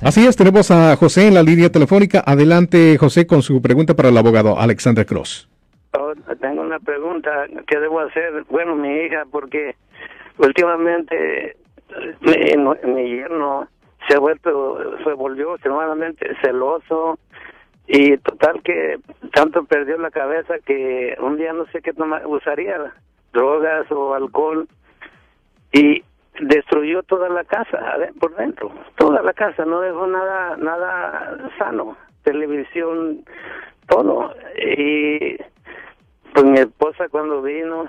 Así es, tenemos a José en la línea telefónica. Adelante, José, con su pregunta para el abogado Alexander Cross. Oh, tengo una pregunta que debo hacer. Bueno, mi hija, porque últimamente mi, mi yerno se ha vuelto, se volvió extremadamente celoso y total que tanto perdió la cabeza que un día no sé qué usaría, drogas o alcohol y destruyó toda la casa por dentro, toda la casa, no dejó nada nada sano, televisión, todo. Y pues mi esposa cuando vino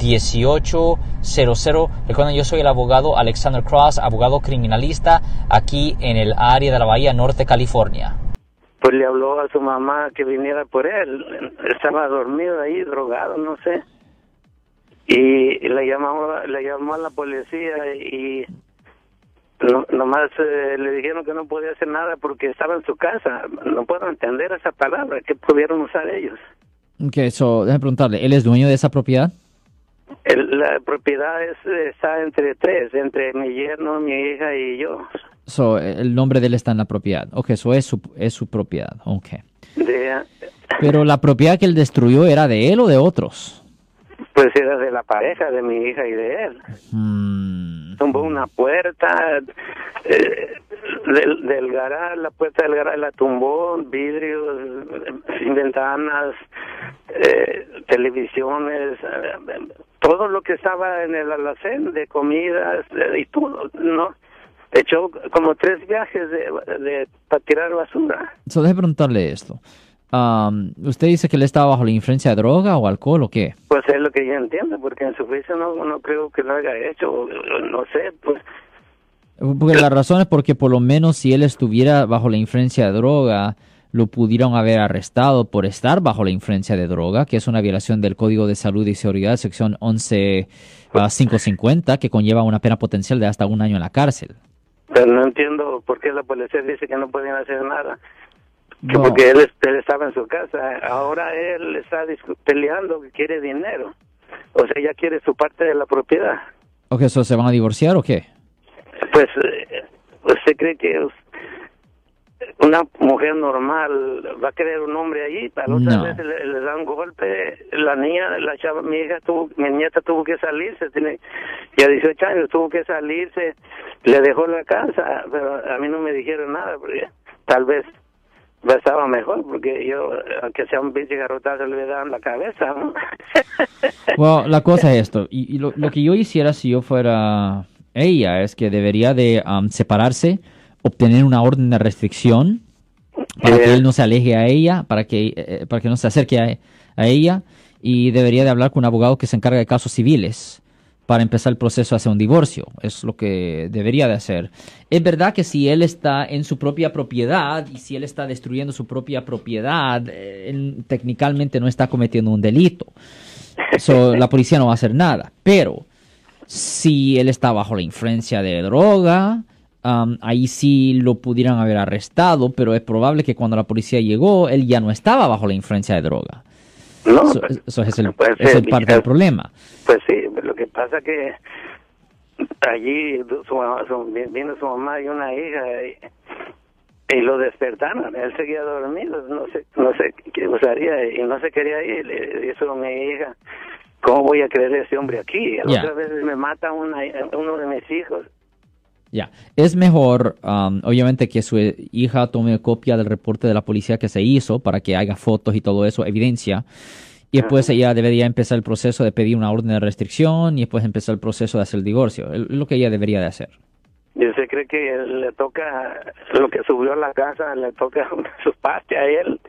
1-800-530-1800. Recuerden, yo soy el abogado Alexander Cross, abogado criminalista aquí en el área de la Bahía Norte, California. Pues le habló a su mamá que viniera por él. Estaba dormido ahí, drogado, no sé. Y le llamó, le llamó a la policía y no, nomás eh, le dijeron que no podía hacer nada porque estaba en su casa. No puedo entender esa palabra que pudieron usar ellos. Ok, eso, déjame preguntarle, ¿él es dueño de esa propiedad? La propiedad es, está entre tres, entre mi yerno, mi hija y yo. So, el nombre de él está en la propiedad. Ok, eso es su, es su propiedad. Ok. Pero la propiedad que él destruyó era de él o de otros? Pues era de la pareja de mi hija y de él. Hmm. Tumbó una puerta eh, del, del garaje, la puerta del garaje la tumbó, vidrios, ventanas, eh, televisiones, eh, todo lo que estaba en el alacén de comidas y todo, ¿no? Echó como tres viajes de, de para tirar basura. So, déjeme preguntarle esto. ¿Usted dice que él estaba bajo la influencia de droga o alcohol o qué? Pues es lo que yo entiendo, porque en su juicio no, no creo que lo haya hecho, no sé, pues... Porque la razón es porque por lo menos si él estuviera bajo la influencia de droga, lo pudieron haber arrestado por estar bajo la influencia de droga, que es una violación del Código de Salud y Seguridad, sección 11550, que conlleva una pena potencial de hasta un año en la cárcel. Pero no entiendo por qué la policía dice que no pueden hacer nada porque él, estaba en su casa. Ahora él está peleando que quiere dinero. O sea, ella quiere su parte de la propiedad. ¿O eso se van a divorciar o qué? Pues, eh, ¿usted cree que una mujer normal va a querer un hombre ahí? Para otra vez le, da un golpe. La niña, la chava, mi hija tuvo, mi nieta tuvo que salirse. Tiene ya 18 años, tuvo que salirse. Le dejó la casa, pero a mí no me dijeron nada, porque tal vez estaba mejor porque yo, aunque sea un pinche garrotazo, le dan la cabeza. Bueno, la cosa es esto, y, lo, que yo hiciera si yo fuera ella es que debería de um, separarse, obtener una orden de restricción para que él no se aleje a ella, para que, eh, eh, para que no se acerque a, a ella, y debería de hablar con un abogado que se encarga de casos civiles para empezar el proceso hacia un divorcio. Es lo que debería de hacer. Es verdad que si él está en su propia propiedad y si él está destruyendo su propia propiedad, eh, él técnicamente no está cometiendo un delito. la policía no va a hacer nada. Pero si él está bajo la influencia de droga, um, ahí sí lo pudieran haber arrestado, pero es probable que cuando la policía llegó, él ya no estaba bajo la influencia de droga. No, eso, es, el, parte del problema. Pues sí, lo que pasa que allí su, vino su mamá y una hija y, lo despertaron. Él seguía dormido, no sé, no sé qué usaría y no se quería ir. Le dijo a mi hija, ¿cómo voy a creer ese hombre aquí? A yeah. veces me mata una, uno de mis hijos. Ya, es mejor, um, obviamente, que su hija tome copia del reporte de la policía que se hizo para que haga fotos y todo eso, evidencia. Y después ella debería empezar el proceso de pedir una orden de restricción y después empezar el proceso de hacer el divorcio. Es lo que ella debería de hacer. ¿Y usted cree que le toca lo que subió a la casa, le toca su parte a él?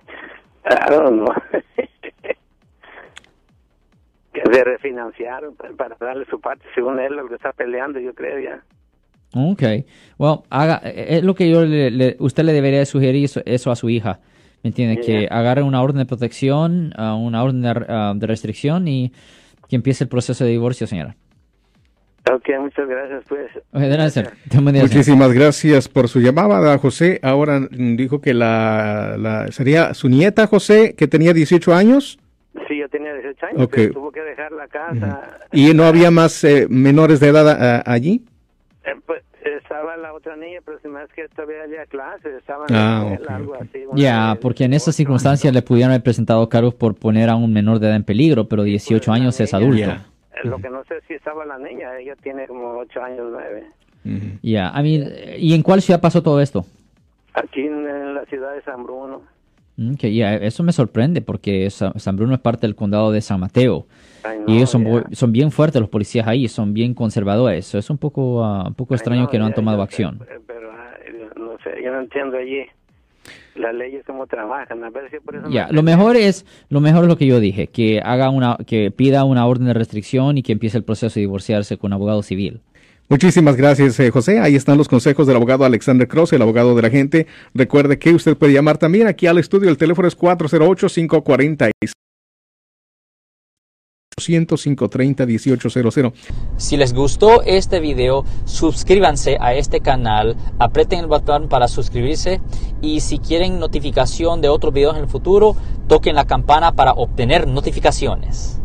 Claro, no. de refinanciar para darle su parte, según él, lo que está peleando, yo creo ya. Ok, well, haga, eh, es lo que yo le, usted le debería sugerir eso, a su hija, ¿me entiende? Que agarre una orden de protección, uh, una orden de, uh, restricción y que empiece el proceso de divorcio, señora. Ok, muchas gracias, pues. Gracias. Muchísimas gracias por su llamada, José. Ahora dijo que la, la, sería su nieta, José, que tenía 18 años. Sí, yo tenía 18 años, pero tuvo que dejar la casa. ¿Y no había más eh, menores de edad allí? Eh, pues estaba la otra niña, pero si más que todavía había clases, estaban ah, algo así. Ya, porque en esas circunstancias le pudieron haber presentado cargos por poner a un menor de edad en peligro, pero 18 pues, años es adulto. Eh, lo que no sé si estaba la niña, ella tiene como 8 años, 9. Ya, ¿y en cuál ciudad pasó todo esto? Aquí en, la ciudad de San Bruno. Mm, que ya, eso me sorprende porque San Bruno es parte del condado de San Mateo y ellos son, son bien fuertes los policías ahí, son bien conservadores. Eso es un poco, ah, un poco extraño que no han tomado acción. Pero, no sé, yo no entiendo allí las leyes cómo trabajan. A ver si por eso ya, lo mejor es lo mejor es lo que yo dije, que haga una que pida una orden de restricción y que empiece el proceso de divorciarse con un abogado civil. Muchísimas gracias, eh, José. Ahí están los consejos del abogado Alexander Cross, el abogado de la gente. Recuerde que usted puede llamar también aquí al estudio. El teléfono es 408 546 1800 Si les gustó este video, suscríbanse a este canal, aprieten el botón para suscribirse y si quieren notificación de otros videos en el futuro, toquen la campana para obtener notificaciones.